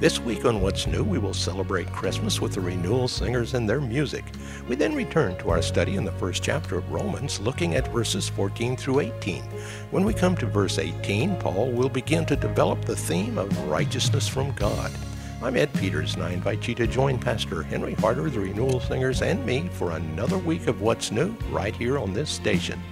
This week on What's New, we will celebrate Christmas with the Renewal Singers and their music. We then return to our study in the first chapter of Romans, looking at verses 14 through 18. When we come to verse 18, Paul will begin to develop the theme of righteousness from God. I'm Ed Peters, and I invite you to join Pastor Henry Harder, the Renewal Singers, and me for another week of What's New right here on this station.